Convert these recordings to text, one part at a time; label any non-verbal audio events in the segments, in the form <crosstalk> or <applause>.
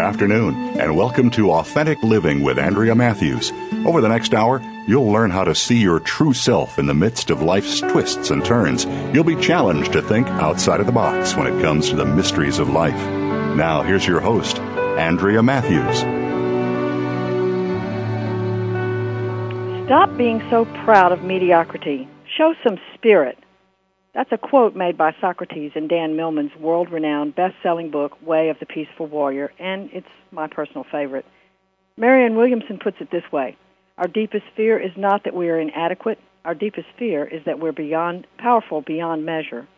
Afternoon, and welcome to Authentic Living with Andrea Matthews. Over the next hour, you'll learn how to see your true self in the midst of life's twists and turns. You'll be challenged to think outside of the box when it comes to the mysteries of life. Now, here's your host, Andrea Matthews. Stop being so proud of mediocrity. Show some spirit. That's a quote made by Socrates in Dan Millman's world renowned best selling book, Way of the Peaceful Warrior, and it's my personal favorite. Marianne Williamson puts it this way Our deepest fear is not that we are inadequate, our deepest fear is that we're beyond, powerful beyond measure.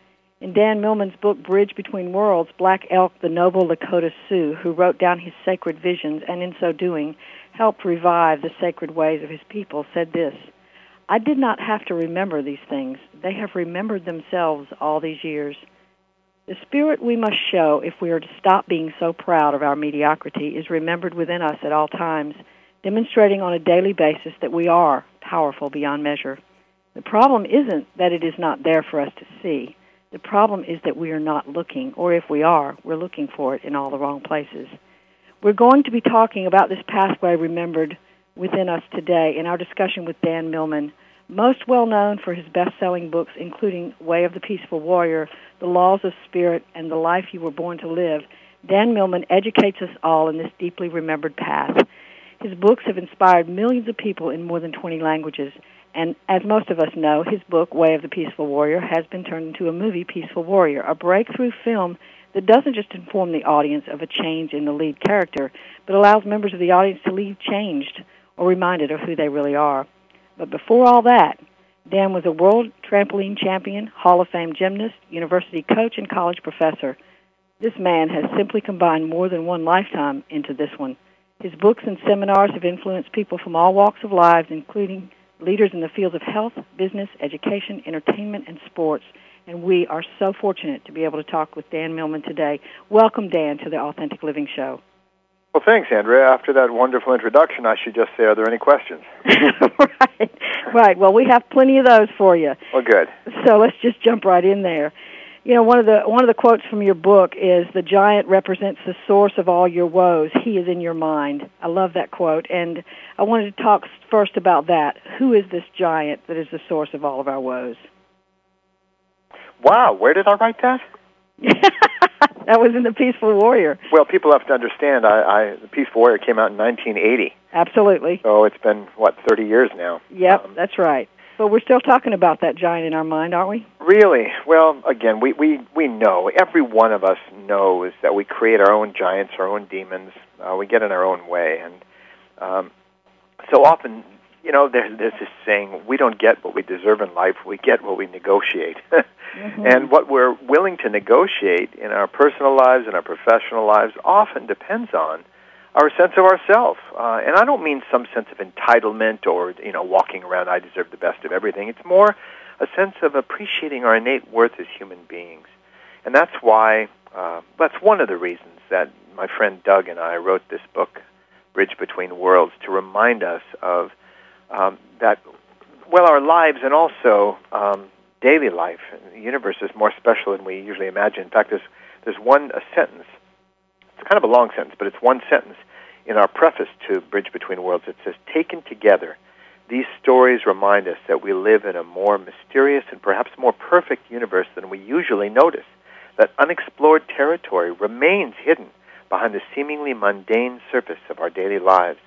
In Dan Millman's book, Bridge Between Worlds, Black Elk, the noble Lakota Sioux, who wrote down his sacred visions and in so doing helped revive the sacred ways of his people, said this I did not have to remember these things. They have remembered themselves all these years. The spirit we must show if we are to stop being so proud of our mediocrity is remembered within us at all times, demonstrating on a daily basis that we are powerful beyond measure. The problem isn't that it is not there for us to see. The problem is that we are not looking, or if we are, we're looking for it in all the wrong places. We're going to be talking about this pathway remembered within us today in our discussion with Dan Millman, most well known for his best selling books, including Way of the Peaceful Warrior, The Laws of Spirit, and The Life You Were Born to Live. Dan Millman educates us all in this deeply remembered path. His books have inspired millions of people in more than 20 languages. And as most of us know, his book, Way of the Peaceful Warrior, has been turned into a movie, Peaceful Warrior, a breakthrough film that doesn't just inform the audience of a change in the lead character, but allows members of the audience to leave changed or reminded of who they really are. But before all that, Dan was a world trampoline champion, Hall of Fame gymnast, university coach, and college professor. This man has simply combined more than one lifetime into this one. His books and seminars have influenced people from all walks of lives, including leaders in the fields of health, business, education, entertainment, and sports. And we are so fortunate to be able to talk with Dan Millman today. Welcome, Dan, to the Authentic Living Show. Well, thanks, Andrea. After that wonderful introduction, I should just say, are there any questions? <laughs> right, right. Well, we have plenty of those for you. Well, good. So let's just jump right in there. You know, one of the one of the quotes from your book is the giant represents the source of all your woes. He is in your mind. I love that quote, and I wanted to talk first about that. Who is this giant that is the source of all of our woes? Wow, where did I write that? <laughs> <laughs> that was in the Peaceful Warrior. Well, people have to understand. I, I the Peaceful Warrior came out in 1980. Absolutely. So it's been what 30 years now. Yep, um, that's right. But we're still talking about that giant in our mind, aren't we? Really? Well, again, we we we know. Every one of us knows that we create our own giants, our own demons. Uh, we get in our own way, and um, so often you know, there's, there's this saying, we don't get what we deserve in life, we get what we negotiate. <laughs> mm-hmm. And what we're willing to negotiate in our personal lives and our professional lives often depends on our sense of ourself. Uh, and I don't mean some sense of entitlement or, you know, walking around, I deserve the best of everything. It's more a sense of appreciating our innate worth as human beings. And that's why, uh, that's one of the reasons that my friend Doug and I wrote this book, Bridge Between Worlds, to remind us of um, that, well, our lives and also um, daily life, the universe is more special than we usually imagine. In fact, there's, there's one a sentence, it's kind of a long sentence, but it's one sentence in our preface to Bridge Between Worlds. It says, Taken together, these stories remind us that we live in a more mysterious and perhaps more perfect universe than we usually notice, that unexplored territory remains hidden behind the seemingly mundane surface of our daily lives.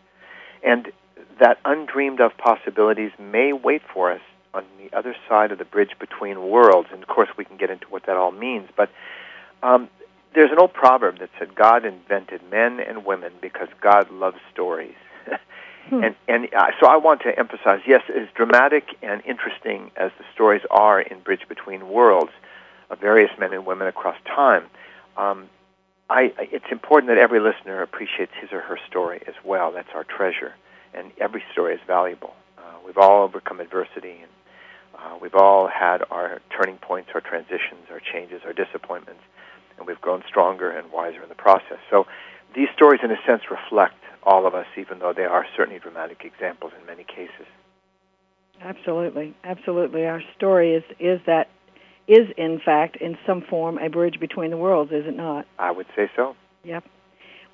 And that undreamed of possibilities may wait for us on the other side of the bridge between worlds. And of course, we can get into what that all means. But um, there's an old proverb that said God invented men and women because God loves stories. <laughs> hmm. And and uh, so I want to emphasize, yes, as dramatic and interesting as the stories are in Bridge Between Worlds of various men and women across time, um, I, it's important that every listener appreciates his or her story as well. That's our treasure, and every story is valuable. Uh, we've all overcome adversity, and uh, we've all had our turning points, our transitions, our changes, our disappointments, and we've grown stronger and wiser in the process. So these stories, in a sense, reflect all of us, even though they are certainly dramatic examples in many cases. Absolutely, absolutely. Our story is is that is in fact in some form a bridge between the worlds, is it not? I would say so. Yep.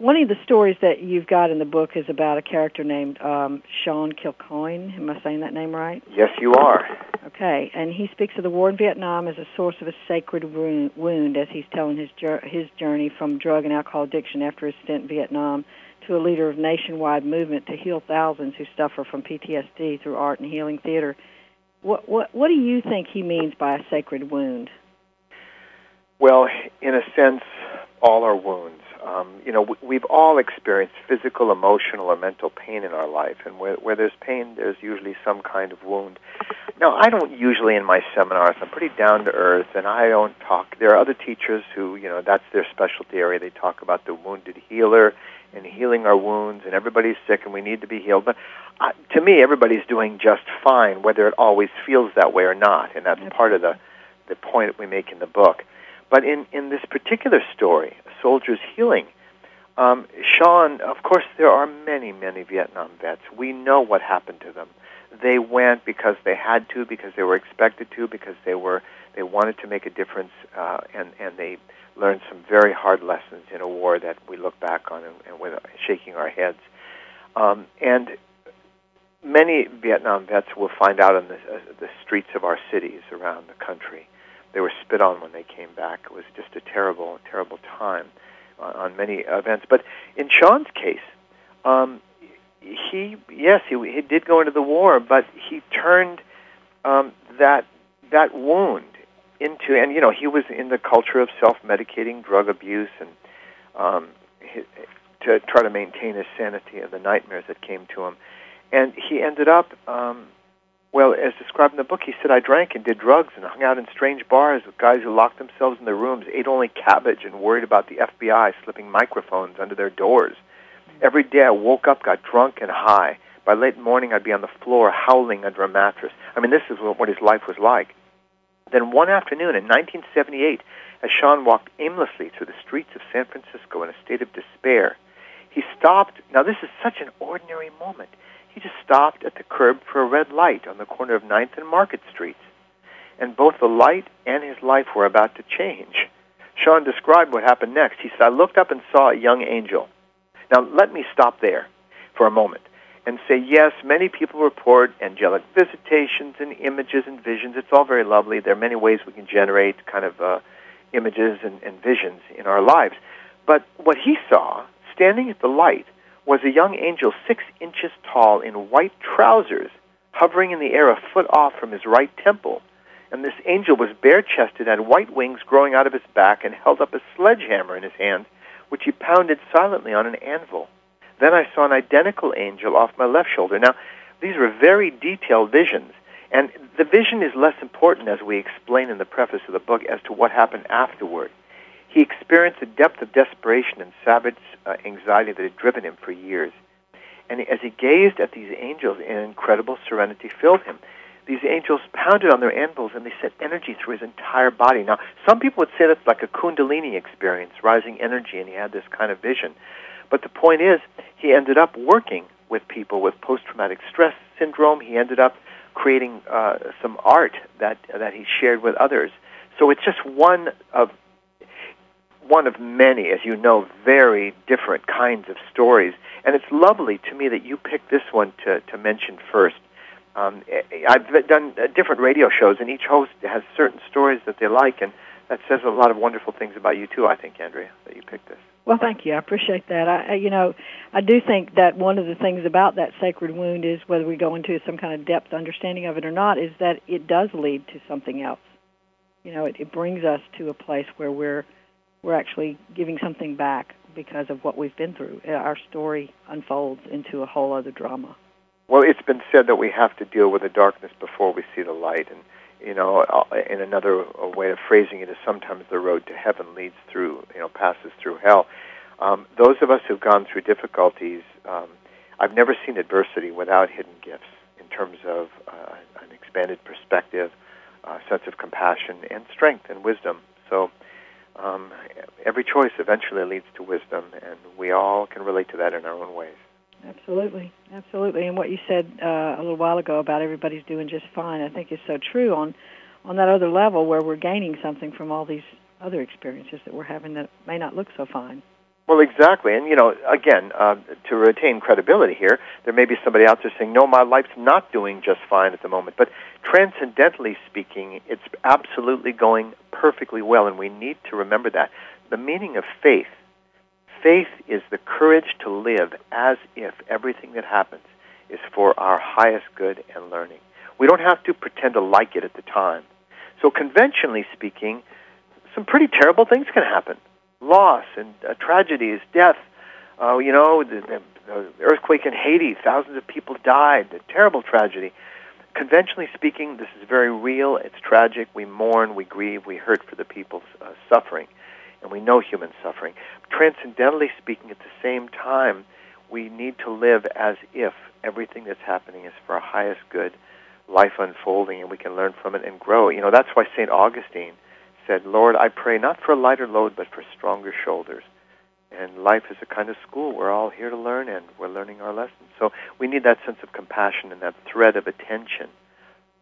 One of the stories that you've got in the book is about a character named um, Sean Kilcoyne. Am I saying that name right? Yes, you are. Okay, and he speaks of the war in Vietnam as a source of a sacred wound, as he's telling his his journey from drug and alcohol addiction after his stint in Vietnam to a leader of nationwide movement to heal thousands who suffer from PTSD through art and healing theater. What what what do you think he means by a sacred wound? Well, in a sense, all our wounds. Um, you know, we've all experienced physical, emotional, or mental pain in our life, and where, where there's pain, there's usually some kind of wound. Now, I don't usually in my seminars. I'm pretty down to earth, and I don't talk. There are other teachers who, you know, that's their specialty area. They talk about the wounded healer and healing our wounds, and everybody's sick, and we need to be healed. But uh, to me, everybody's doing just fine, whether it always feels that way or not, and that's part of the the point that we make in the book. But in in this particular story, soldiers healing. Um, Sean, of course, there are many, many Vietnam vets. We know what happened to them. They went because they had to, because they were expected to, because they were they wanted to make a difference, uh, and and they learned some very hard lessons in a war that we look back on and, and with shaking our heads. Um, and many Vietnam vets will find out on the, uh, the streets of our cities around the country they were spit on when they came back. It was just a terrible, terrible time on, on many events. But in Sean's case, um, he yes, he, he did go into the war, but he turned um, that that wound into, and you know, he was in the culture of self-medicating, drug abuse, and um, he, to try to maintain his sanity and the nightmares that came to him. And he ended up um, well, as described in the book, he said, I drank and did drugs and hung out in strange bars with guys who locked themselves in their rooms, ate only cabbage, and worried about the FBI slipping microphones under their doors. Every day I woke up, got drunk and high. By late morning, I'd be on the floor howling under a mattress. I mean, this is what his life was like. Then one afternoon in 1978, as Sean walked aimlessly through the streets of San Francisco in a state of despair, he stopped. Now, this is such an ordinary moment. He just stopped at the curb for a red light on the corner of Ninth and Market Streets. And both the light and his life were about to change. Sean described what happened next. He said, I looked up and saw a young angel. Now, let me stop there for a moment and say, yes, many people report angelic visitations and images and visions. It's all very lovely. There are many ways we can generate kind of uh, images and, and visions in our lives. But what he saw, standing at the light, was a young angel six inches tall in white trousers, hovering in the air a foot off from his right temple. And this angel was bare chested, had white wings growing out of his back, and held up a sledgehammer in his hand, which he pounded silently on an anvil. Then I saw an identical angel off my left shoulder. Now, these were very detailed visions, and the vision is less important, as we explain in the preface of the book, as to what happened afterward. He experienced a depth of desperation and savage uh, anxiety that had driven him for years. And as he gazed at these angels, an incredible serenity filled him. These angels pounded on their anvils and they sent energy through his entire body. Now, some people would say that's like a Kundalini experience, rising energy, and he had this kind of vision. But the point is, he ended up working with people with post traumatic stress syndrome. He ended up creating uh, some art that, that he shared with others. So it's just one of one of many, as you know, very different kinds of stories. And it's lovely to me that you picked this one to, to mention first. Um, I've done uh, different radio shows, and each host has certain stories that they like, and that says a lot of wonderful things about you too. I think, Andrea, that you picked this. Well, thank you. I appreciate that. I, you know, I do think that one of the things about that sacred wound is whether we go into some kind of depth understanding of it or not, is that it does lead to something else. You know, it, it brings us to a place where we're we're actually giving something back because of what we've been through. Our story unfolds into a whole other drama. Well, it's been said that we have to deal with the darkness before we see the light, and you know, uh, in another way of phrasing it is sometimes the road to heaven leads through, you know, passes through hell. Um, those of us who've gone through difficulties, um, I've never seen adversity without hidden gifts in terms of uh, an expanded perspective, a sense of compassion, and strength and wisdom. So um, every choice eventually leads to wisdom, and we all can relate to that in our own ways. Absolutely, absolutely. And what you said uh, a little while ago about everybody's doing just fine, I think is so true on on that other level where we're gaining something from all these other experiences that we're having that may not look so fine. Well, exactly. And, you know, again, uh, to retain credibility here, there may be somebody out there saying, no, my life's not doing just fine at the moment. But transcendently speaking, it's absolutely going perfectly well, and we need to remember that. The meaning of faith Faith is the courage to live as if everything that happens is for our highest good and learning. We don't have to pretend to like it at the time. So, conventionally speaking, some pretty terrible things can happen loss and uh, tragedies, death. Uh, you know, the, the, the earthquake in Haiti, thousands of people died, a terrible tragedy. Conventionally speaking, this is very real. It's tragic. We mourn, we grieve, we hurt for the people's uh, suffering and we know human suffering. Transcendentally speaking, at the same time, we need to live as if everything that's happening is for our highest good, life unfolding, and we can learn from it and grow. You know, that's why St. Augustine said, Lord, I pray not for a lighter load, but for stronger shoulders. And life is a kind of school. We're all here to learn, and we're learning our lessons. So we need that sense of compassion and that thread of attention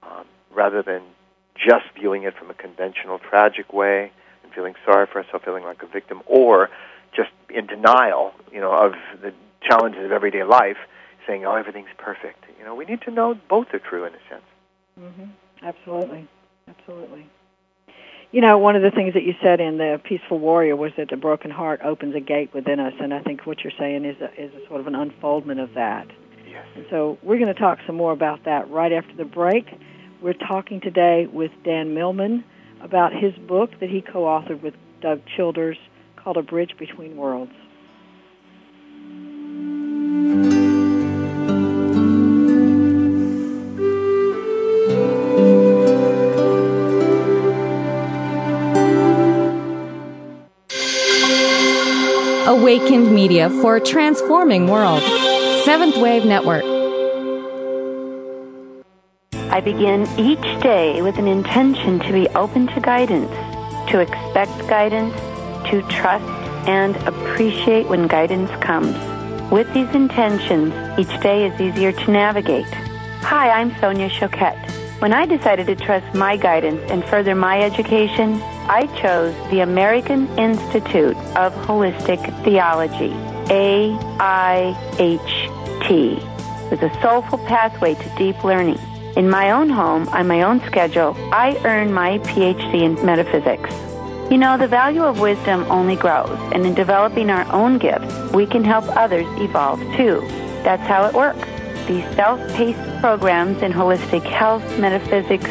um, rather than just viewing it from a conventional, tragic way and feeling sorry for herself, feeling like a victim, or just in denial, you know, of the challenges of everyday life, saying, "Oh, everything's perfect." You know, we need to know both are true in a sense. Mm-hmm. Absolutely, absolutely. You know, one of the things that you said in the Peaceful Warrior was that the broken heart opens a gate within us, and I think what you're saying is a, is a sort of an unfoldment of that. Yes. And so we're going to talk some more about that right after the break. We're talking today with Dan Millman about his book that he co authored with Doug Childers called A Bridge Between Worlds. Awakened Media for a transforming world. Seventh Wave Network. I begin each day with an intention to be open to guidance, to expect guidance, to trust and appreciate when guidance comes. With these intentions, each day is easier to navigate. Hi, I'm Sonia Choquette. When I decided to trust my guidance and further my education, I chose the American Institute of Holistic Theology, AIHT, with a soulful pathway to deep learning. In my own home, on my own schedule, I earn my PhD in metaphysics. You know, the value of wisdom only grows, and in developing our own gifts, we can help others evolve too. That's how it works. These self paced programs in holistic health, metaphysics,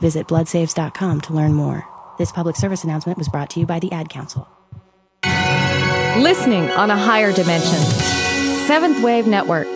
Visit bloodsaves.com to learn more. This public service announcement was brought to you by the Ad Council. Listening on a higher dimension. Seventh Wave Network.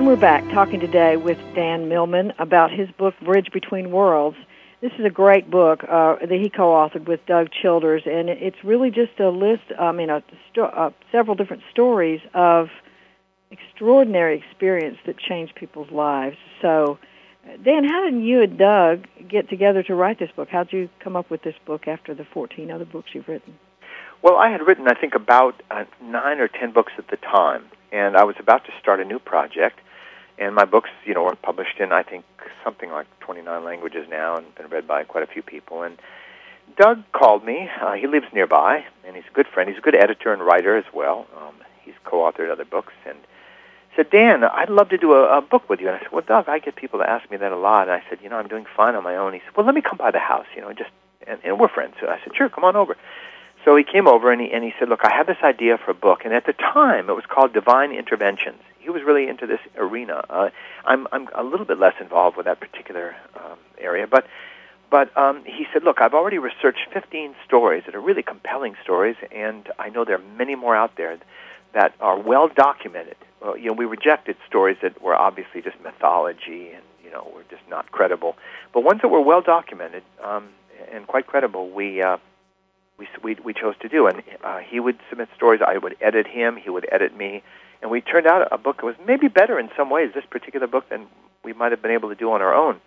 And we're back talking today with Dan Millman about his book, Bridge Between Worlds. This is a great book uh, that he co-authored with Doug Childers, and it's really just a list. I mean, a, uh, several different stories of extraordinary experience that changed people's lives. So, Dan, how did you and Doug get together to write this book? How did you come up with this book after the 14 other books you've written? Well, I had written, I think, about uh, nine or ten books at the time, and I was about to start a new project and my books, you know, are published in I think something like 29 languages now, and been read by quite a few people. And Doug called me. Uh, he lives nearby, and he's a good friend. He's a good editor and writer as well. Um, he's co-authored other books, and said, Dan, I'd love to do a, a book with you. And I said, Well, Doug, I get people to ask me that a lot. And I said, You know, I'm doing fine on my own. He said, Well, let me come by the house. You know, just and, and we're friends. So I said, Sure, come on over. So he came over and he and he said, "Look, I have this idea for a book." And at the time, it was called Divine Interventions he was really into this arena. Uh, I'm I'm a little bit less involved with that particular um, area, but but um, he said, look, I've already researched 15 stories that are really compelling stories, and I know there are many more out there that are well documented. Well, you know, we rejected stories that were obviously just mythology and you know were just not credible, but ones that were well documented um, and quite credible, we. Uh, we, we, chose to do, and uh, he would submit stories. I would edit him. He would edit me and we turned out a book that was maybe better in some ways, this particular book, than we might have been able to do on our own.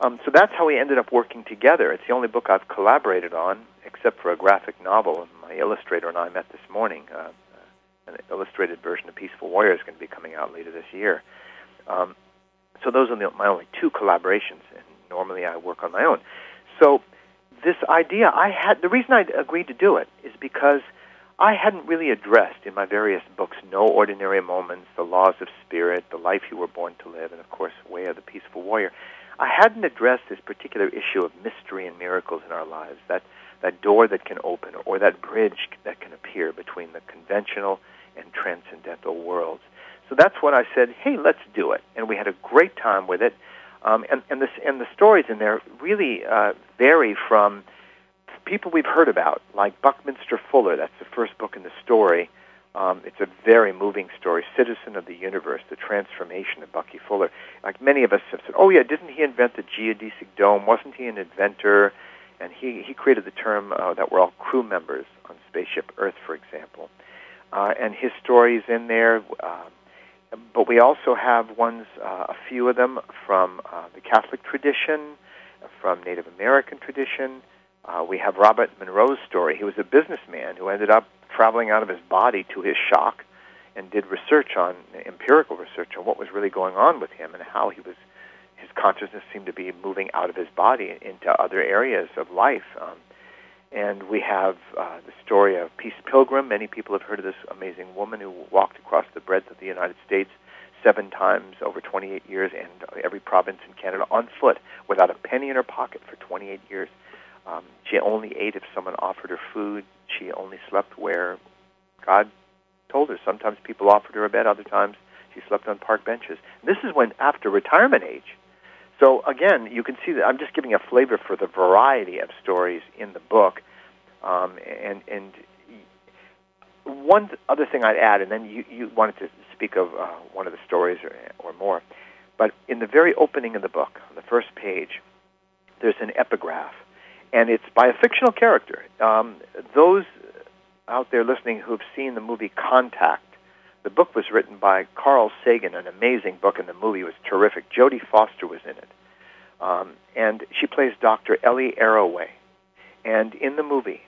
Um, so that's how we ended up working together. It's the only book I've collaborated on, except for a graphic novel. My illustrator and I met this morning. Uh, an illustrated version of Peaceful Warrior is going to be coming out later this year. Um, so those are the, my only two collaborations, and normally I work on my own. So this idea, I had the reason I agreed to do it is because I hadn't really addressed in my various books No Ordinary Moments, The Laws of Spirit, The Life You Were Born to Live, and of course, Way of the Peaceful Warrior. I hadn't addressed this particular issue of mystery and miracles in our lives, that, that door that can open or that bridge that can appear between the conventional and transcendental worlds. So that's what I said, hey, let's do it. And we had a great time with it. Um, and, and, this, and the stories in there really uh, vary from people we've heard about, like Buckminster Fuller. That's the first book in the story. Um, it's a very moving story, Citizen of the Universe, the transformation of Bucky Fuller. Like many of us have said, oh yeah, didn't he invent the geodesic dome? Wasn't he an inventor? And he, he created the term uh, that we're all crew members on Spaceship Earth, for example. Uh, and his story is in there. Uh, but we also have ones, uh, a few of them from uh, the Catholic tradition, from Native American tradition, uh, we have Robert Monroe's story. He was a businessman who ended up traveling out of his body to his shock and did research on empirical research on what was really going on with him and how he was his consciousness seemed to be moving out of his body into other areas of life. Um, and we have uh, the story of Peace Pilgrim. Many people have heard of this amazing woman who walked across the breadth of the United States seven times over 28 years and every province in Canada on foot without a penny in her pocket for 28 years. Um, she only ate if someone offered her food. She only slept where God told her. Sometimes people offered her a bed, other times she slept on park benches. This is when after retirement age. So again, you can see that I'm just giving a flavor for the variety of stories in the book. Um, and and one other thing I'd add, and then you, you wanted to speak of uh, one of the stories or, or more, but in the very opening of the book, on the first page, there's an epigraph and it's by a fictional character. Um, those out there listening who have seen the movie Contact, The book was written by Carl Sagan, an amazing book, and the movie was terrific. Jodie Foster was in it. Um, and she plays Dr. Ellie Arroway. And in the movie,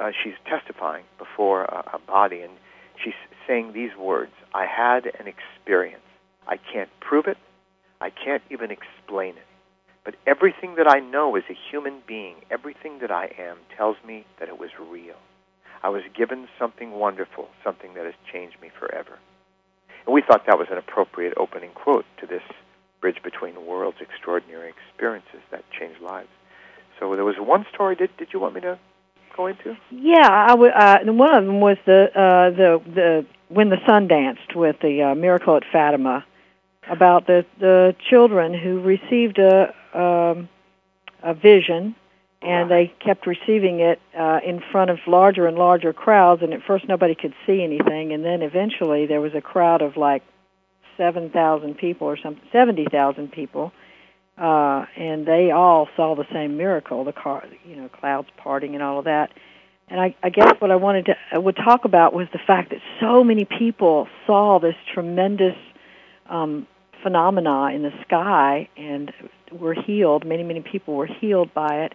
uh, she's testifying before a, a body, and she's saying these words I had an experience. I can't prove it, I can't even explain it. But everything that I know as a human being, everything that I am, tells me that it was real. I was given something wonderful, something that has changed me forever. And we thought that was an appropriate opening quote to this Bridge Between Worlds Extraordinary Experiences that Change Lives. So there was one story. Did, did you want me to go into? Yeah, I w- uh, one of them was the uh, the the when the sun danced with the uh, miracle at Fatima about the the children who received a um, a vision and they kept receiving it uh, in front of larger and larger crowds. And at first, nobody could see anything, and then eventually, there was a crowd of like seven thousand people or something, seventy thousand people, uh, and they all saw the same miracle: the car, you know, clouds parting and all of that. And I, I guess what I wanted to I would talk about was the fact that so many people saw this tremendous um, phenomena in the sky and were healed. Many, many people were healed by it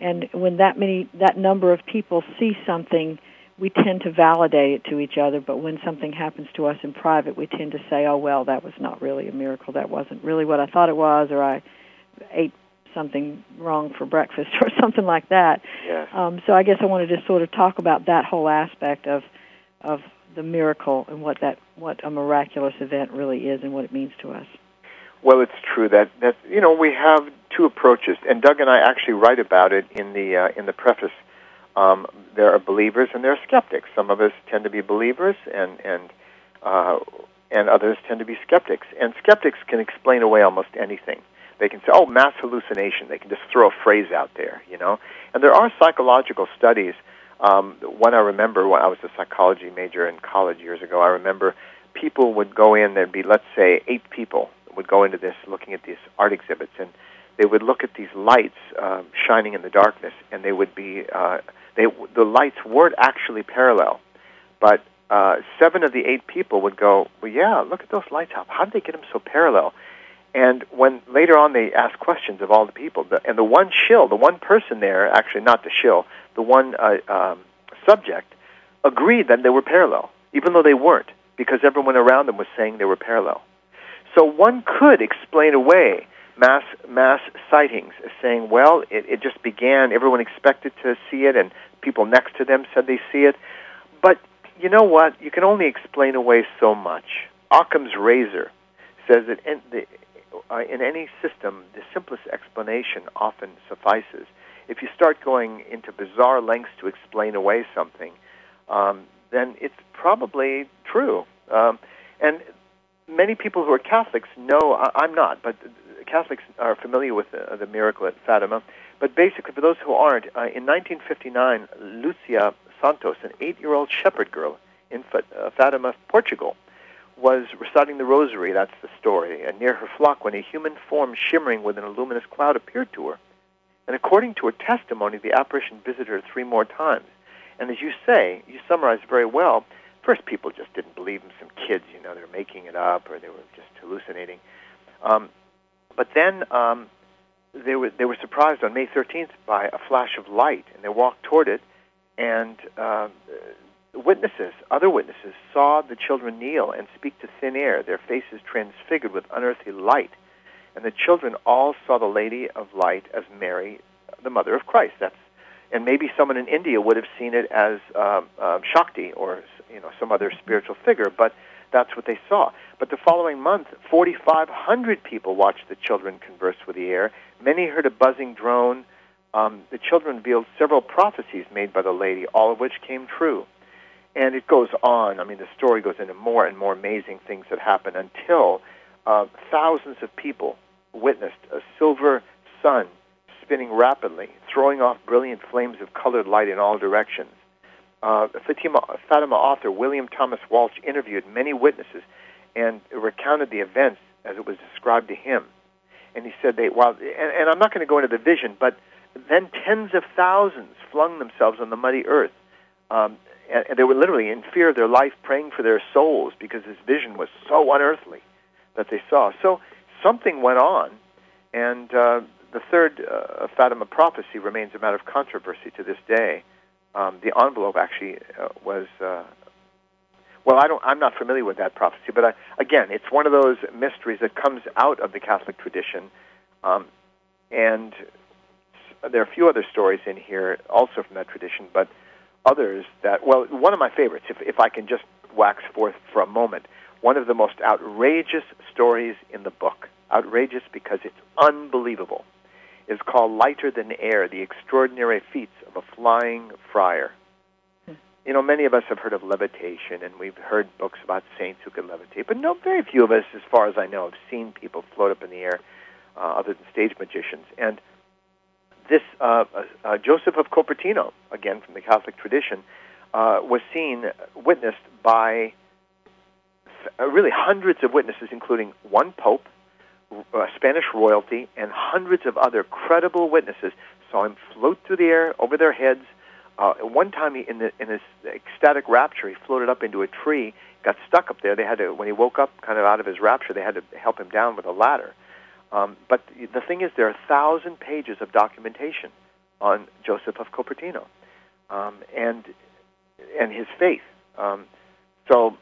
and when that many that number of people see something we tend to validate it to each other but when something happens to us in private we tend to say oh well that was not really a miracle that wasn't really what i thought it was or i ate something wrong for breakfast <laughs> or something like that yes. um, so i guess i wanted to sort of talk about that whole aspect of of the miracle and what that what a miraculous event really is and what it means to us well, it's true that that you know we have two approaches, and Doug and I actually write about it in the uh, in the preface. Um, there are believers and there are skeptics. Some of us tend to be believers, and and uh, and others tend to be skeptics. And skeptics can explain away almost anything. They can say, "Oh, mass hallucination." They can just throw a phrase out there, you know. And there are psychological studies. Um, one I remember when I was a psychology major in college years ago. I remember people would go in. There'd be, let's say, eight people would go into this looking at these art exhibits, and they would look at these lights uh, shining in the darkness, and they would be uh, they the lights weren't actually parallel, but uh, seven of the eight people would go, well, yeah, look at those lights. up. how did they get them so parallel? And when later on they asked questions of all the people, the, and the one shill, the one person there, actually not the shill, the one uh, um, subject, agreed that they were parallel, even though they weren't, because everyone around them was saying they were parallel. So one could explain away mass mass sightings as saying, well, it, it just began. Everyone expected to see it, and people next to them said they see it. But you know what? You can only explain away so much. Occam's razor says that the, uh, in any system, the simplest explanation often suffices. If you start going into bizarre lengths to explain away something, um, then it's probably true. Um, and many people who are Catholics know I'm not, but Catholics are familiar with the, the miracle at Fatima. But basically, for those who aren't, uh, in 1959, Lucia Santos, an eight-year-old shepherd girl in uh, Fatima, Portugal, was reciting the Rosary. That's the story. And near her flock, when a human form shimmering within a luminous cloud appeared to her. And according to her testimony, the apparition visited her three more times. And as you say, you summarize very well first people just didn't believe them. Some kids, you know, they were making it up or they were just hallucinating. Um, but then um, they were they were surprised on May 13th by a flash of light, and they walked toward it, and uh, witnesses, other witnesses, saw the children kneel and speak to thin air, their faces transfigured with unearthly light, and the children all saw the Lady of Light as Mary, the Mother of Christ. That's and maybe someone in India would have seen it as uh, uh, Shakti or you know some other spiritual figure, but that's what they saw. But the following month, 4,500 people watched the children converse with the air. Many heard a buzzing drone. Um, the children revealed several prophecies made by the lady, all of which came true. And it goes on. I mean, the story goes into more and more amazing things that happen until uh, thousands of people witnessed a silver sun spinning rapidly, throwing off brilliant flames of colored light in all directions uh, Fatima, Fatima author William Thomas Walsh interviewed many witnesses and recounted the events as it was described to him. And he said they, while, and, and I'm not going to go into the vision, but then tens of thousands flung themselves on the muddy earth. Um, and, they were literally in fear of their life, praying for their souls because this vision was so unearthly that they saw. So something went on, and uh, the third uh, Fatima prophecy remains a matter of controversy to this day. Um, the envelope actually uh, was. Uh, well, I don't. I'm not familiar with that prophecy, but I, again, it's one of those mysteries that comes out of the Catholic tradition, um, and there are a few other stories in here also from that tradition, but others that. Well, one of my favorites, if if I can just wax forth for a moment, one of the most outrageous stories in the book. Outrageous because it's unbelievable is called Lighter Than Air The Extraordinary Feats of a Flying Friar. Hmm. You know, many of us have heard of levitation, and we've heard books about saints who could levitate, but no, very few of us, as far as I know, have seen people float up in the air uh, other than stage magicians. And this uh, uh, Joseph of Cupertino, again from the Catholic tradition, uh, was seen, witnessed by uh, really hundreds of witnesses, including one pope, Spanish royalty, and hundreds of other credible witnesses saw him float through the air over their heads. Uh, one time, he, in, the, in his ecstatic rapture, he floated up into a tree, got stuck up there. They had to, when he woke up, kind of out of his rapture, they had to help him down with a ladder. Um, but the thing is, there are a thousand pages of documentation on Joseph of Cupertino um, and and his faith. Um, so,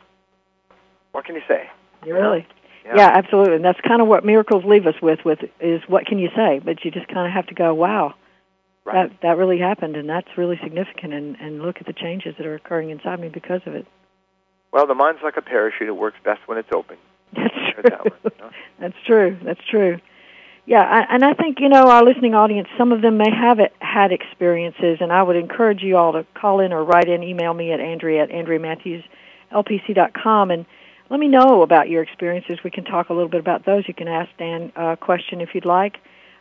what can you say? Really? Yeah. yeah, absolutely. And that's kind of what miracles leave us with. With is what can you say? But you just kind of have to go, wow, right. that that really happened, and that's really significant. And and look at the changes that are occurring inside me because of it. Well, the mind's like a parachute; it works best when it's open. <laughs> That's <laughs> that's true. That's true. Yeah, I, and I think you know our listening audience. Some of them may have it, had experiences, and I would encourage you all to call in or write in, email me at Andrea at AndreaMatthewsLPC.com, and let me know about your experiences. We can talk a little bit about those. You can ask Dan a question if you'd like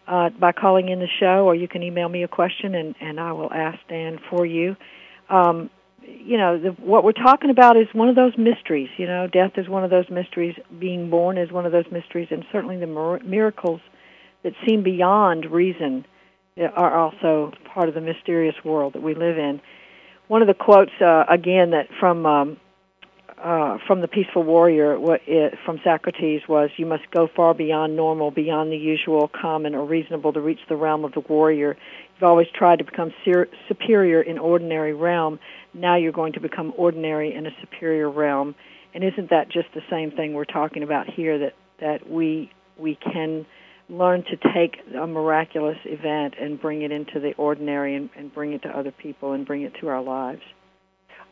uh, by calling in the show, or you can email me a question and, and I will ask Dan for you. Um, you know, the, what we're talking about is one of those mysteries. You know, death is one of those mysteries. Being born is one of those mysteries, and certainly the mir- miracles that seem beyond reason are also part of the mysterious world that we live in. One of the quotes, uh, again, that from um, uh, from the peaceful warrior what it, from Socrates was you must go far beyond normal, beyond the usual, common, or reasonable to reach the realm of the warrior. You've always tried to become ser- superior in ordinary realm. Now you're going to become ordinary in a superior realm. And isn't that just the same thing we're talking about here? That that we we can learn to take a miraculous event and bring it into the ordinary and, and bring it to other people and bring it to our lives.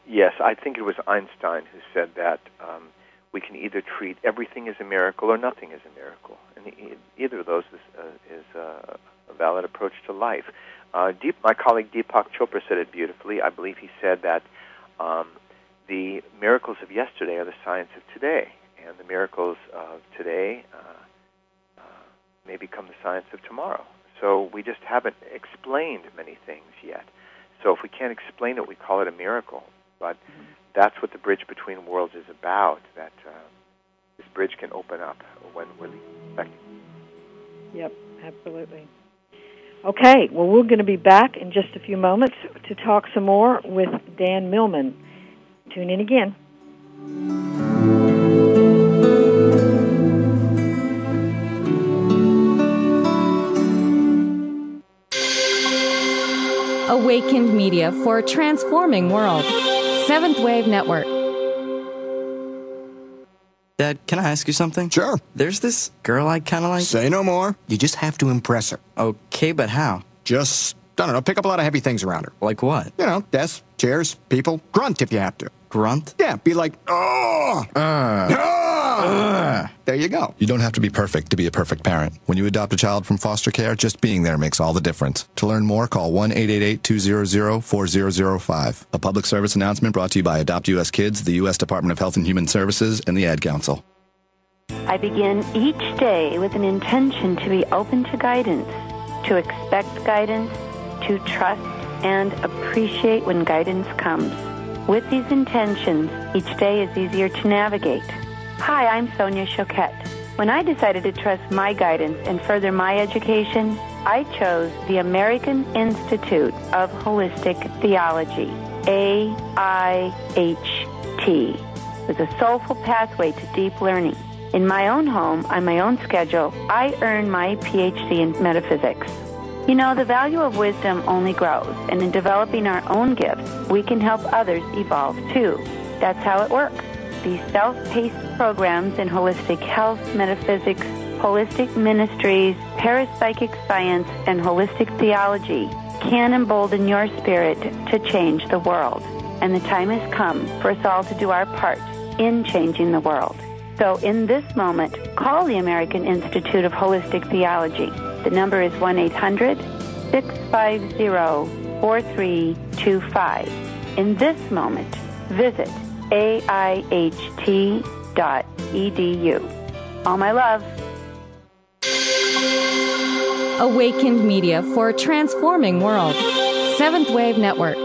Yes, I think it was Einstein who said that um, we can either treat everything as a miracle or nothing as a miracle, and either of those is, uh, is uh, a valid approach to life. Uh, Deep, my colleague Deepak Chopra said it beautifully. I believe he said that um, the miracles of yesterday are the science of today, and the miracles of today uh, uh, may become the science of tomorrow. So we just haven't explained many things yet. So if we can't explain it, we call it a miracle. But that's what the bridge between worlds is about. That uh, this bridge can open up when we're expecting. Yep, absolutely. Okay, well, we're going to be back in just a few moments to talk some more with Dan Millman. Tune in again. Awakened Media for a transforming world. Seventh Wave Network. Dad, can I ask you something? Sure. There's this girl I kind of like. Say no more. You just have to impress her. Oh, Okay, but how? Just, I don't know, pick up a lot of heavy things around her. Like what? You know, desks, chairs, people. Grunt if you have to. Grunt? Yeah, be like, oh! Uh. There you go. You don't have to be perfect to be a perfect parent. When you adopt a child from foster care, just being there makes all the difference. To learn more, call 1 888 200 4005. A public service announcement brought to you by Adopt US Kids, the U.S. Department of Health and Human Services, and the Ad Council. I begin each day with an intention to be open to guidance, to expect guidance, to trust and appreciate when guidance comes. With these intentions, each day is easier to navigate. Hi, I'm Sonia Choquette. When I decided to trust my guidance and further my education, I chose the American Institute of Holistic Theology. AIHT. It's a soulful pathway to deep learning. In my own home, on my own schedule, I earn my PhD in metaphysics. You know, the value of wisdom only grows, and in developing our own gifts, we can help others evolve too. That's how it works. These self paced programs in holistic health, metaphysics, holistic ministries, parapsychic science, and holistic theology can embolden your spirit to change the world. And the time has come for us all to do our part in changing the world. So, in this moment, call the American Institute of Holistic Theology. The number is 1 800 650 4325. In this moment, visit aiht.edu. All my love. Awakened Media for a transforming world. Seventh Wave Network.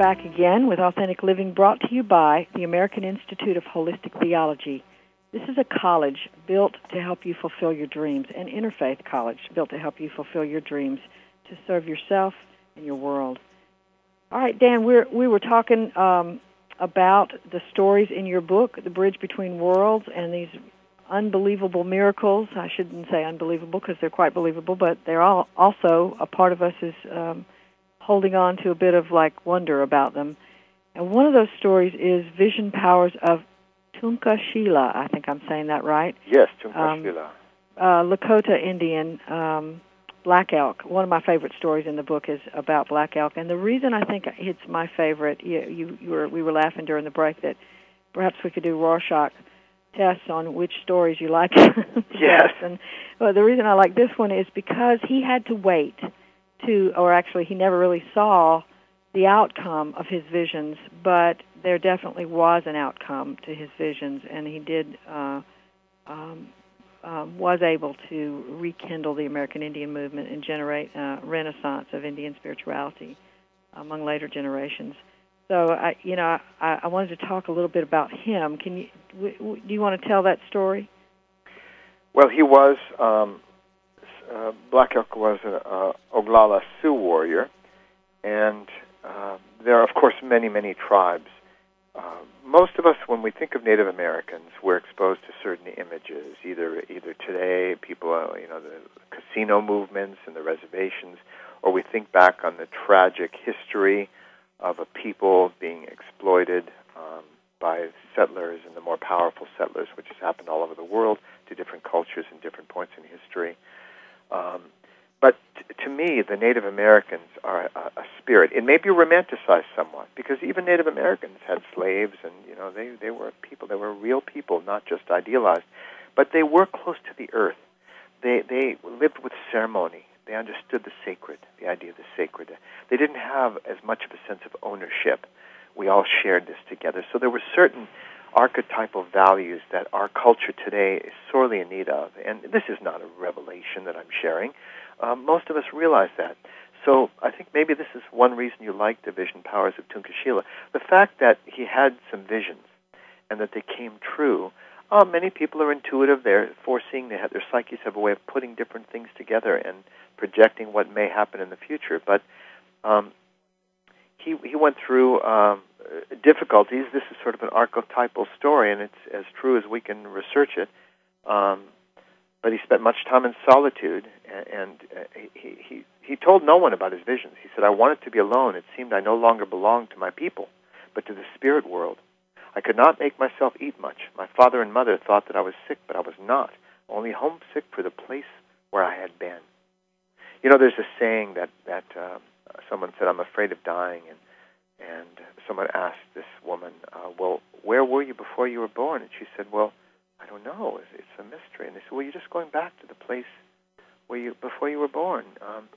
Back again with Authentic Living brought to you by the American Institute of Holistic Theology. This is a college built to help you fulfill your dreams, an interfaith college built to help you fulfill your dreams, to serve yourself and your world. All right, Dan, we're, we were talking um, about the stories in your book, The Bridge Between Worlds, and these unbelievable miracles. I shouldn't say unbelievable because they're quite believable, but they're all also a part of us is. Um, holding on to a bit of like wonder about them. And one of those stories is Vision Powers of Tunka Shila. I think I'm saying that right. Yes, Tunka Um, Shila. Uh, Lakota Indian um, black elk. One of my favorite stories in the book is about black elk, and the reason I think it's my favorite, you, you, you were we were laughing during the break that perhaps we could do Rorschach tests on which stories you like. <laughs> Yes. and well, the reason I like this one is because he had to wait to, or actually, he never really saw the outcome of his visions, but there definitely was an outcome to his visions, and he did uh, um, um, was able to rekindle the American Indian movement and generate a renaissance of Indian spirituality among later generations. So, I, you know, I, I wanted to talk a little bit about him. Can you? W- w- do you want to tell that story? Well, he was um, uh, Black Elk was an uh, Oglala Sioux warrior, and uh, there are, of course, many, many tribes. Most of us, when we think of Native Americans, we're exposed to certain images. Either, either today, people, you know, the casino movements and the reservations, or we think back on the tragic history of a people being exploited um, by settlers and the more powerful settlers, which has happened all over the world to different cultures and different points in history. Um, but t- to me, the Native Americans are a, a spirit. It may be romanticized somewhat because even Native Americans had slaves, and you know they they were people. They were real people, not just idealized. But they were close to the earth. They they lived with ceremony. They understood the sacred, the idea of the sacred. They didn't have as much of a sense of ownership. We all shared this together. So there were certain archetypal values that our culture today is sorely in need of. And this is not a revelation that I'm sharing. Um, most of us realize that. So I think maybe this is one reason you like the vision powers of Tunkashila. The fact that he had some visions and that they came true. Uh, many people are intuitive. They're foreseeing. They have, their psyches have a way of putting different things together and projecting what may happen in the future. But um, he he went through um, difficulties. This is sort of an archetypal story, and it's as true as we can research it. Um, but he spent much time in solitude, and, and uh, he, he he told no one about his visions. He said, "I wanted to be alone. It seemed I no longer belonged to my people, but to the spirit world. I could not make myself eat much. My father and mother thought that I was sick, but I was not. Only homesick for the place where I had been." You know, there's a saying that that um, someone said, "I'm afraid of dying," and and someone asked this woman, uh, "Well, where were you before you were born?" And she said, "Well, I don't know. It's, it's a mystery." And they said, "Well, you're just going back to the place where you before you were born." Um,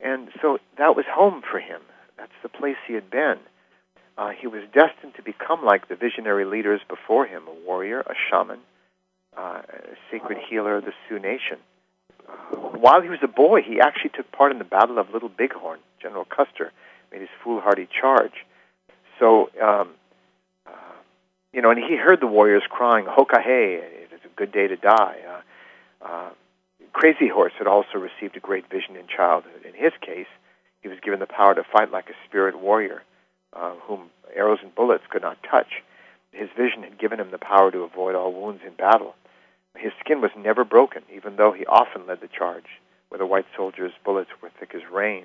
and so that was home for him. That's the place he had been. Uh, he was destined to become like the visionary leaders before him a warrior, a shaman, uh, a sacred healer of the Sioux Nation. Uh, while he was a boy, he actually took part in the Battle of Little Bighorn. General Custer made his foolhardy charge. So, um, uh, you know, and he heard the warriors crying, Hokahe, it is a good day to die. Uh, uh, Crazy Horse had also received a great vision in childhood. In his case, he was given the power to fight like a spirit warrior uh, whom arrows and bullets could not touch. His vision had given him the power to avoid all wounds in battle. His skin was never broken, even though he often led the charge, where the white soldiers' bullets were thick as rain.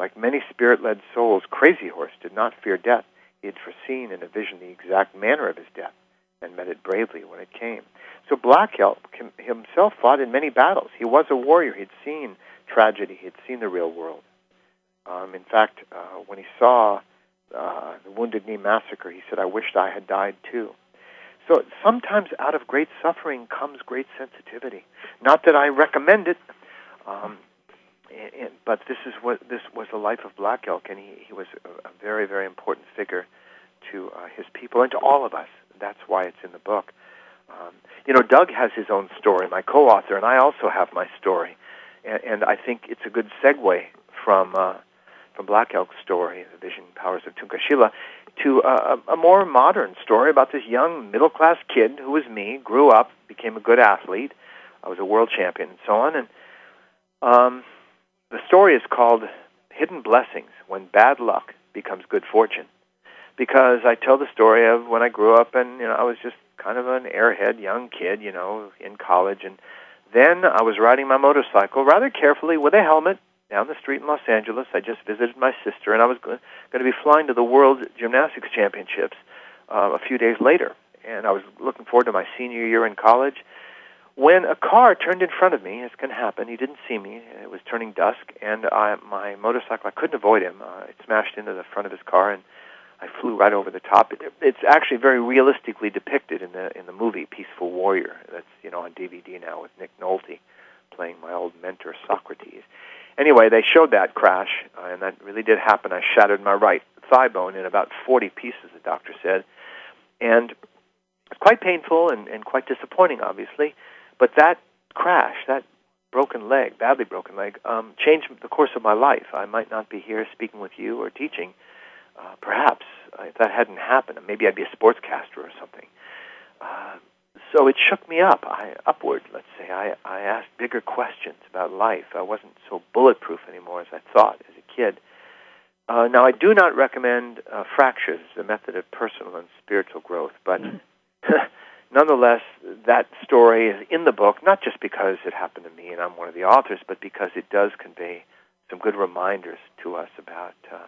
Like many spirit led souls, Crazy Horse did not fear death. He had foreseen in a vision the exact manner of his death and met it bravely when it came. So Black Elk himself fought in many battles. He was a warrior. He'd seen tragedy. He'd seen the real world. Um, in fact, uh, when he saw uh, the Wounded Knee Massacre, he said, I wished I had died too. So sometimes out of great suffering comes great sensitivity. Not that I recommend it, um, and, but this is what this was the life of Black Elk, and he, he was a, a very, very important figure to uh, his people and to all of us. That's why it's in the book. Um, you know, Doug has his own story, my co-author, and I also have my story, and, and I think it's a good segue from uh, from Black Elk's story, the vision powers of Tunkashila, to a, a more modern story about this young middle class kid who was me, grew up, became a good athlete. I was a world champion and so on. And um, the story is called Hidden Blessings When Bad Luck Becomes Good Fortune. Because I tell the story of when I grew up and you know I was just kind of an airhead young kid, you know, in college and then I was riding my motorcycle rather carefully with a helmet down the street in Los Angeles. I just visited my sister, and I was going to be flying to the World Gymnastics Championships uh, a few days later. And I was looking forward to my senior year in college when a car turned in front of me. As can happen, he didn't see me. It was turning dusk, and I, my motorcycle, I couldn't avoid him. Uh, it smashed into the front of his car, and I flew right over the top. It, it's actually very realistically depicted in the in the movie Peaceful Warrior. That's you know on DVD now with Nick Nolte playing my old mentor Socrates anyway, they showed that crash, uh, and that really did happen. I shattered my right thigh bone in about 40 pieces, the doctor said. And it's quite painful and, and quite disappointing, obviously. But that crash, that broken leg, badly broken leg, um, changed the course of my life. I might not be here speaking with you or teaching, uh, perhaps, uh, if that hadn't happened. Maybe I'd be a sportscaster or something. Uh, so it shook me up, I, upward, let's say. I, I asked bigger questions about life. I wasn't so bulletproof anymore as I thought as a kid. Uh, now, I do not recommend uh, fractures as a method of personal and spiritual growth, but <laughs> nonetheless, that story is in the book, not just because it happened to me and I'm one of the authors, but because it does convey some good reminders to us about uh,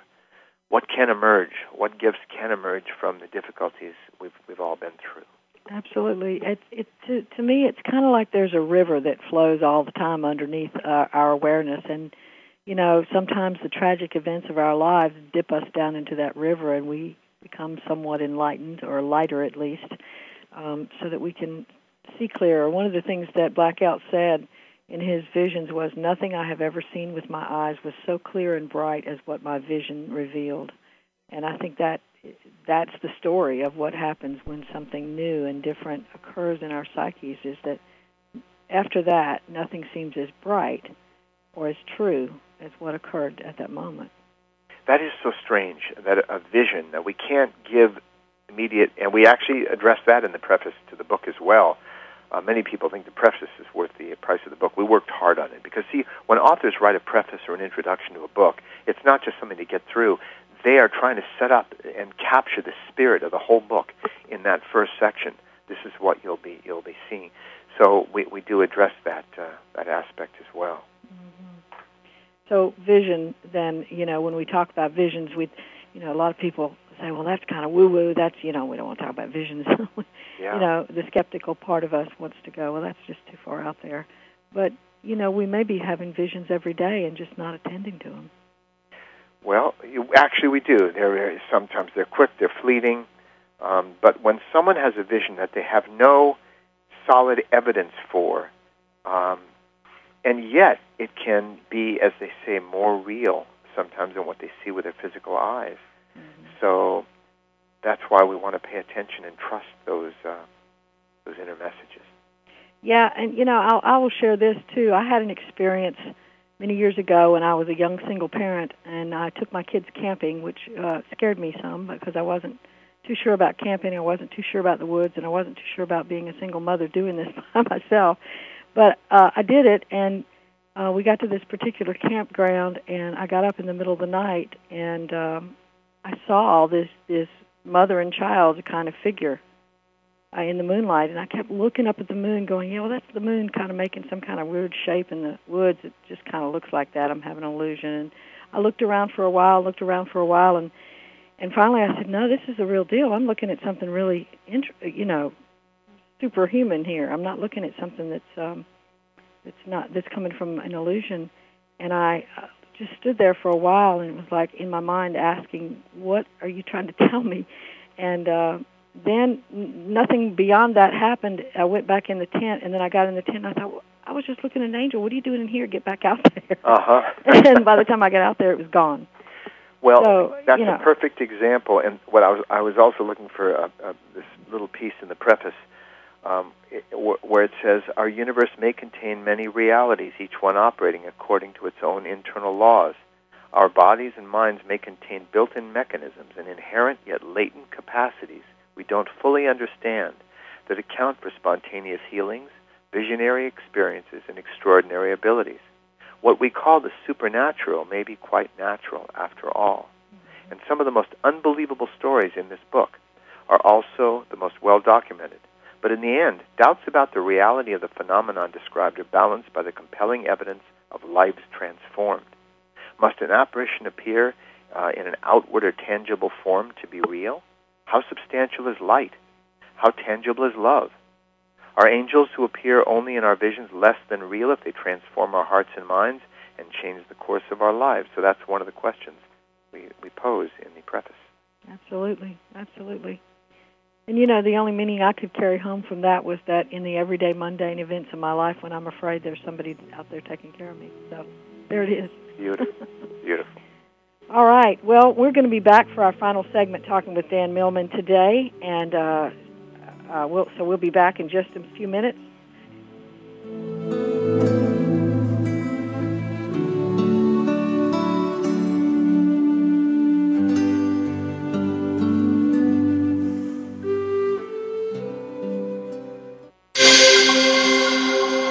what can emerge, what gifts can emerge from the difficulties we've, we've all been through. Absolutely. It, it to, to me, it's kind of like there's a river that flows all the time underneath uh, our awareness, and you know, sometimes the tragic events of our lives dip us down into that river, and we become somewhat enlightened or lighter at least, um, so that we can see clearer. One of the things that Black Elk said in his visions was, "Nothing I have ever seen with my eyes was so clear and bright as what my vision revealed." And I think that that's the story of what happens when something new and different occurs in our psyches is that after that nothing seems as bright or as true as what occurred at that moment that is so strange that a vision that we can't give immediate and we actually address that in the preface to the book as well uh, many people think the preface is worth the price of the book. We worked hard on it because, see, when authors write a preface or an introduction to a book, it's not just something to get through they are trying to set up and capture the spirit of the whole book in that first section. This is what you'll be you'll be seeing. So we we do address that uh, that aspect as well. Mm-hmm. So vision, then you know when we talk about visions, we you know a lot of people say, well that's kind of woo woo. That's you know we don't want to talk about visions. <laughs> yeah. You know the skeptical part of us wants to go, well that's just too far out there. But you know we may be having visions every day and just not attending to them. Well, you, actually, we do. They're sometimes they're quick, they're fleeting, um, but when someone has a vision that they have no solid evidence for, um, and yet it can be, as they say, more real sometimes than what they see with their physical eyes. So that's why we want to pay attention and trust those uh, those inner messages. Yeah, and you know, I'll, I will share this too. I had an experience many years ago when I was a young single parent, and I took my kids camping, which uh, scared me some because I wasn't too sure about camping. I wasn't too sure about the woods, and I wasn't too sure about being a single mother doing this <laughs> by myself. But uh, I did it, and uh, we got to this particular campground, and I got up in the middle of the night, and um, I saw this this mother and child kind of figure uh, in the moonlight, and I kept looking up at the moon, going, "Yeah, well, that's the moon, kind of making some kind of weird shape in the woods. It just kind of looks like that. I'm having an illusion." And I looked around for a while, looked around for a while, and and finally I said, "No, this is the real deal. I'm looking at something really, int- you know, superhuman here. I'm not looking at something that's um, that's not that's coming from an illusion." And I uh, just stood there for a while, and it was like in my mind asking, "What are you trying to tell me?" And uh, then nothing beyond that happened. I went back in the tent, and then I got in the tent. and I thought, well, I was just looking at an angel. What are you doing in here? Get back out there. <laughs> Uh huh. <laughs> and by the time I got out there, it was gone. Well, so, that's you know. a perfect example. And what I was I was also looking for a, a, this little piece in the preface um, it, where it says our universe may contain many realities, each one operating according to its own internal laws. Our bodies and minds may contain built-in mechanisms and inherent yet latent capacities we don't fully understand that account for spontaneous healings, visionary experiences, and extraordinary abilities. What we call the supernatural may be quite natural after all. And some of the most unbelievable stories in this book are also the most well documented. But in the end, doubts about the reality of the phenomenon described are balanced by the compelling evidence of lives transformed. Must an apparition appear uh, in an outward or tangible form to be real? How substantial is light? How tangible is love? Are angels who appear only in our visions less than real if they transform our hearts and minds and change the course of our lives? So that's one of the questions we, we pose in the preface. Absolutely, absolutely. And you know, the only meaning I could carry home from that was that in the everyday mundane events of my life, when I'm afraid there's somebody out there taking care of me. So there it is. Beautiful, <laughs> beautiful. All right. Well, we're going to be back for our final segment talking with Dan Millman today, and uh, uh, we'll, so we'll be back in just a few minutes.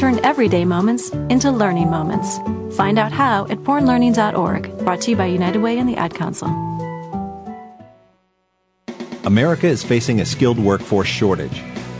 Turn everyday moments into learning moments. Find out how at bornlearning.org. Brought to you by United Way and the Ad Council. America is facing a skilled workforce shortage.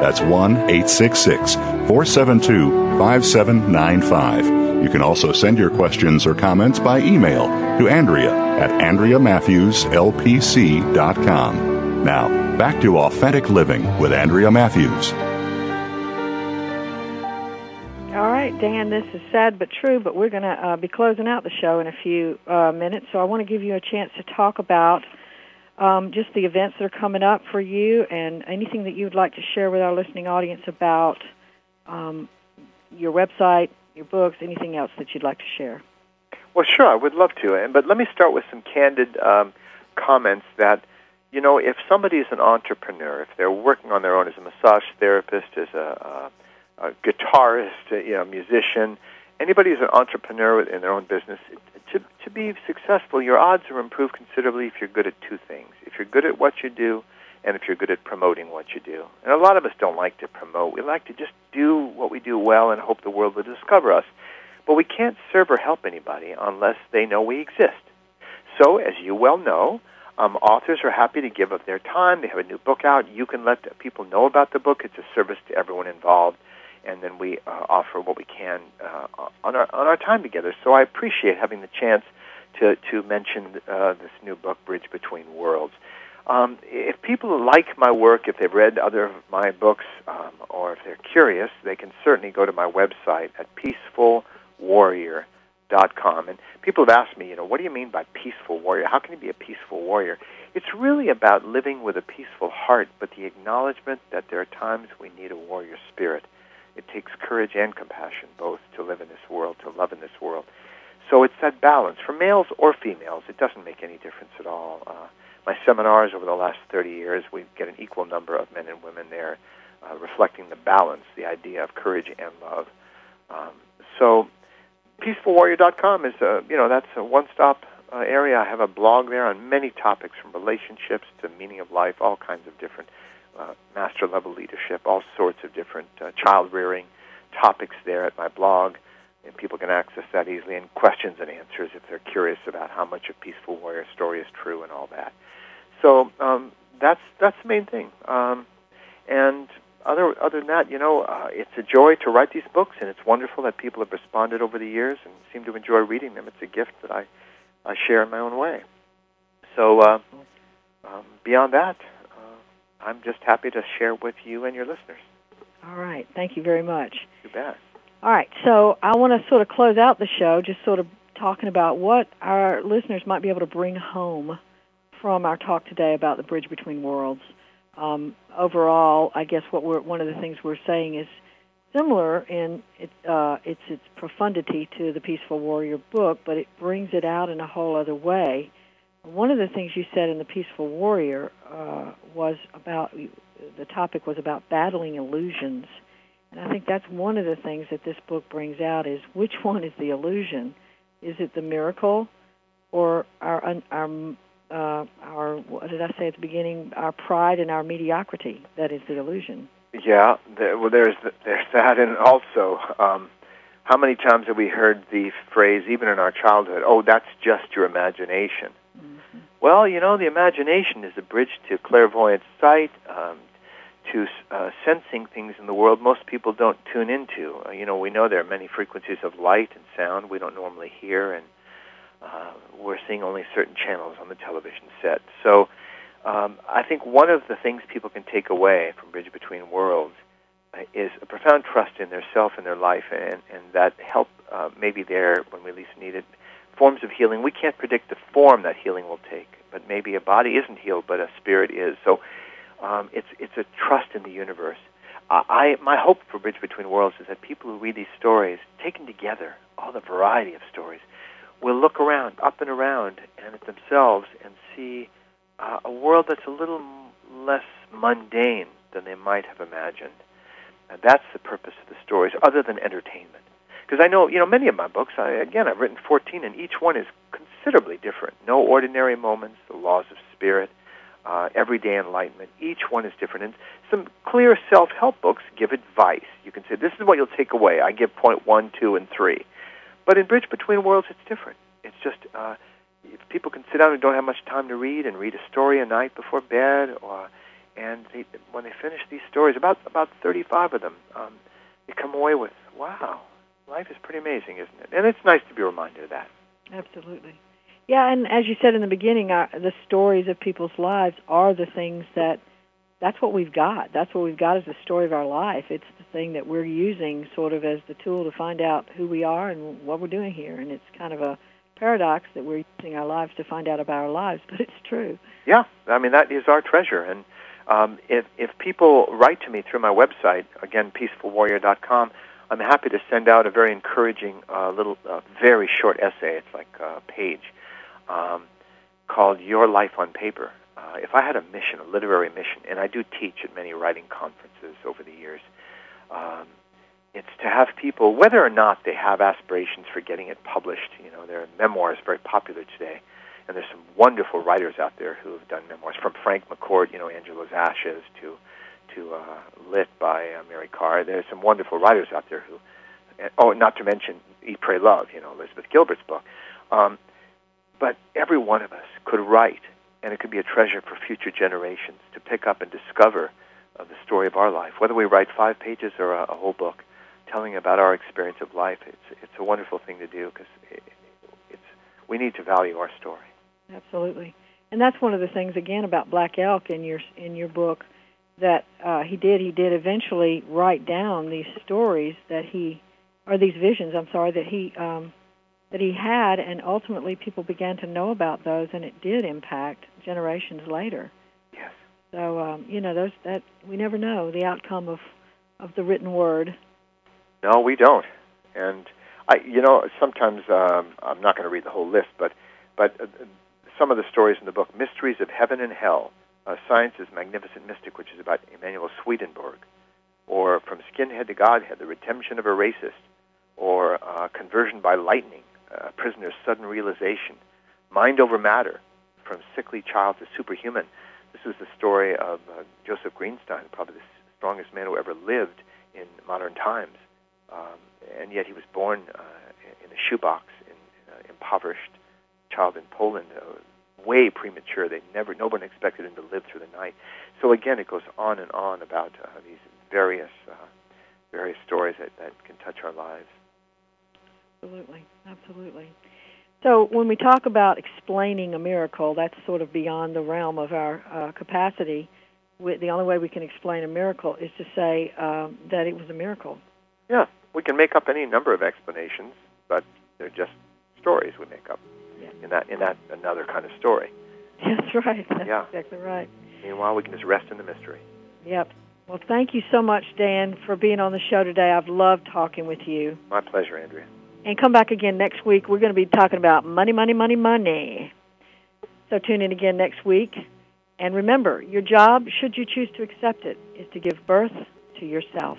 That's 1 866 472 5795. You can also send your questions or comments by email to Andrea at AndreaMatthewsLPC.com. Now, back to Authentic Living with Andrea Matthews. All right, Dan, this is sad but true, but we're going to uh, be closing out the show in a few uh, minutes, so I want to give you a chance to talk about um, just the events that are coming up for you and anything that you would like to share with our listening audience about um, your website, your books, anything else that you'd like to share. Well, sure, I would love to. And But let me start with some candid um, comments that, you know, if somebody is an entrepreneur, if they're working on their own as a massage therapist, as a, a, a guitarist, a, you know, musician, anybody who's an entrepreneur in their own business, to, to be successful, your odds are improved considerably if you're good at two things. If you're good at what you do, and if you're good at promoting what you do. And a lot of us don't like to promote. We like to just do what we do well and hope the world will discover us. But we can't serve or help anybody unless they know we exist. So, as you well know, um, authors are happy to give of their time. They have a new book out. You can let people know about the book. It's a service to everyone involved. And then we uh, offer what we can uh, on our on our time together. So I appreciate having the chance to to mention uh, this new book, Bridge Between Worlds. Um, if people like my work, if they've read other of my books, um, or if they're curious, they can certainly go to my website at peacefulwarrior.com. And people have asked me, you know, what do you mean by peaceful warrior? How can you be a peaceful warrior? It's really about living with a peaceful heart, but the acknowledgement that there are times we need a warrior spirit. It takes courage and compassion both to live in this world, to love in this world. So it's that balance. For males or females, it doesn't make any difference at all. Uh, my seminars over the last 30 years, we get an equal number of men and women there, uh, reflecting the balance, the idea of courage and love. Um, so, peacefulwarrior.com is a you know that's a one-stop uh, area. I have a blog there on many topics, from relationships to meaning of life, all kinds of different uh, master level leadership, all sorts of different uh, child rearing topics there at my blog. And people can access that easily, and questions and answers if they're curious about how much a peaceful warrior story is true and all that. So um, that's that's the main thing. Um, and other other than that, you know, uh, it's a joy to write these books, and it's wonderful that people have responded over the years and seem to enjoy reading them. It's a gift that I, I share in my own way. So uh, um, beyond that, I'm just happy to share with you and your listeners. All right. Thank you very much. You bet. All right. So I want to sort of close out the show just sort of talking about what our listeners might be able to bring home from our talk today about the bridge between worlds. Um, overall, I guess what we're one of the things we're saying is similar in it, uh, its its profundity to the Peaceful Warrior book, but it brings it out in a whole other way. One of the things you said in the Peaceful Warrior uh, was about the topic was about battling illusions, and I think that's one of the things that this book brings out is which one is the illusion? Is it the miracle, or our our uh, our what did I say at the beginning? Our pride and our mediocrity that is the illusion. Yeah, there, well, there's there's that, and also, um, how many times have we heard the phrase, even in our childhood, "Oh, that's just your imagination." Well, you know, the imagination is a bridge to clairvoyant sight, um, to uh, sensing things in the world most people don't tune into. Uh, you know, we know there are many frequencies of light and sound we don't normally hear, and uh, we're seeing only certain channels on the television set. So um, I think one of the things people can take away from Bridge Between Worlds uh, is a profound trust in their self and their life, and, and that help uh, maybe there when we least need it. Forms of healing, we can't predict the form that healing will take. but maybe a body isn't healed, but a spirit is. So um, it's it's a trust in the universe. Uh, I my hope for Bridge Between Worlds is that people who read these stories, taken together, all the variety of stories, will look around, up and around, and at themselves, and see uh, a world that's a little less mundane than they might have imagined. And that's the purpose of the stories, other than entertainment. Because I know, you know, many of my books, I, again, I've written 14, and each one is considerably different. No ordinary moments, the laws of spirit, uh, everyday enlightenment. Each one is different. And some clear self-help books give advice. You can say, this is what you'll take away. I give point one, two, and three. But in Bridge Between Worlds, it's different. It's just uh, if people can sit down and don't have much time to read and read a story a night before bed, or and they, when they finish these stories, about about 35 of them, um, they come away with, wow, life is pretty amazing, isn't it? And it's nice to be reminded of that. Absolutely. Yeah, and as you said in the beginning, uh, the stories of people's lives are the things that that's what we've got. That's what we've got is the story of our life. It's the thing that we're using sort of as the tool to find out who we are and what we're doing here. And it's kind of a paradox that we're using our lives to find out about our lives, <laughs> but it's true. Yeah, I mean that is our treasure. And um, if if people write to me through my website, again, peacefulwarrior.com, I'm happy to send out a very encouraging uh, little, uh, very short essay. It's like a page um, called "Your Life on Paper." Uh, if I had a mission, a literary mission, and I do teach at many writing conferences over the years, um, it's to have people, whether or not they have aspirations for getting it published. You know, their memoirs very popular today, and there's some wonderful writers out there who have done memoirs, from Frank McCourt, you know, Angela's Ashes, to to uh, Lit by uh, Mary Karr. There's some wonderful writers out there who, oh, not to mention Eat, Pray, Love, you know, Elizabeth Gilbert's book. Um, but every one of us could write, and it could be a treasure for future generations to pick up and discover uh, the story of our life. Whether we write five pages or a, a whole book, telling about our experience of life, it's it's a wonderful thing to do because it, it's we need to value our story. Absolutely, and that's one of the things again about Black Elk in your in your book that uh, he did. He did eventually write down these stories that he, or these visions. I'm sorry that he um, that he had, and ultimately people began to know about those, and it did impact generations later. Yes. So um, you know those that we never know the outcome of of the written word. No, we don't. And I, you know, sometimes um, I'm not going to read the whole list, but but uh, some of the stories in the book, Mysteries of Heaven and Hell, uh, Science's Magnificent Mystic, which is about Emanuel Swedenborg, or From Skinhead to Godhead, The Redemption of a Racist, or uh, Conversion by Lightning, uh, Prisoner's Sudden Realization, Mind Over Matter, From Sickly Child to Superhuman. This is the story of uh, Joseph Greenstein, probably the strongest man who ever lived in modern times. Um, and yet he was born uh, in a shoebox in uh, impoverished child in Poland, uh, way premature. They never, no one expected him to live through the night. So again, it goes on and on about uh, these various, uh, various stories that, that can touch our lives. Absolutely, absolutely. So when we talk about explaining a miracle, that's sort of beyond the realm of our uh, capacity. We, the only way we can explain a miracle is to say um, that it was a miracle. Yeah, we can make up any number of explanations, but they're just stories we make up. In that, in that, another kind of story. <laughs> That's right. That's Yeah. exactly right. Meanwhile, we can just rest in the mystery. Yep. Well, thank you so much, Dan, for being on the show today. I've loved talking with you. My pleasure, Andrea. And come back again next week. We're going to be talking about money, money, money, money. So tune in again next week. And remember, your job, should you choose to accept it, is to give birth to yourself.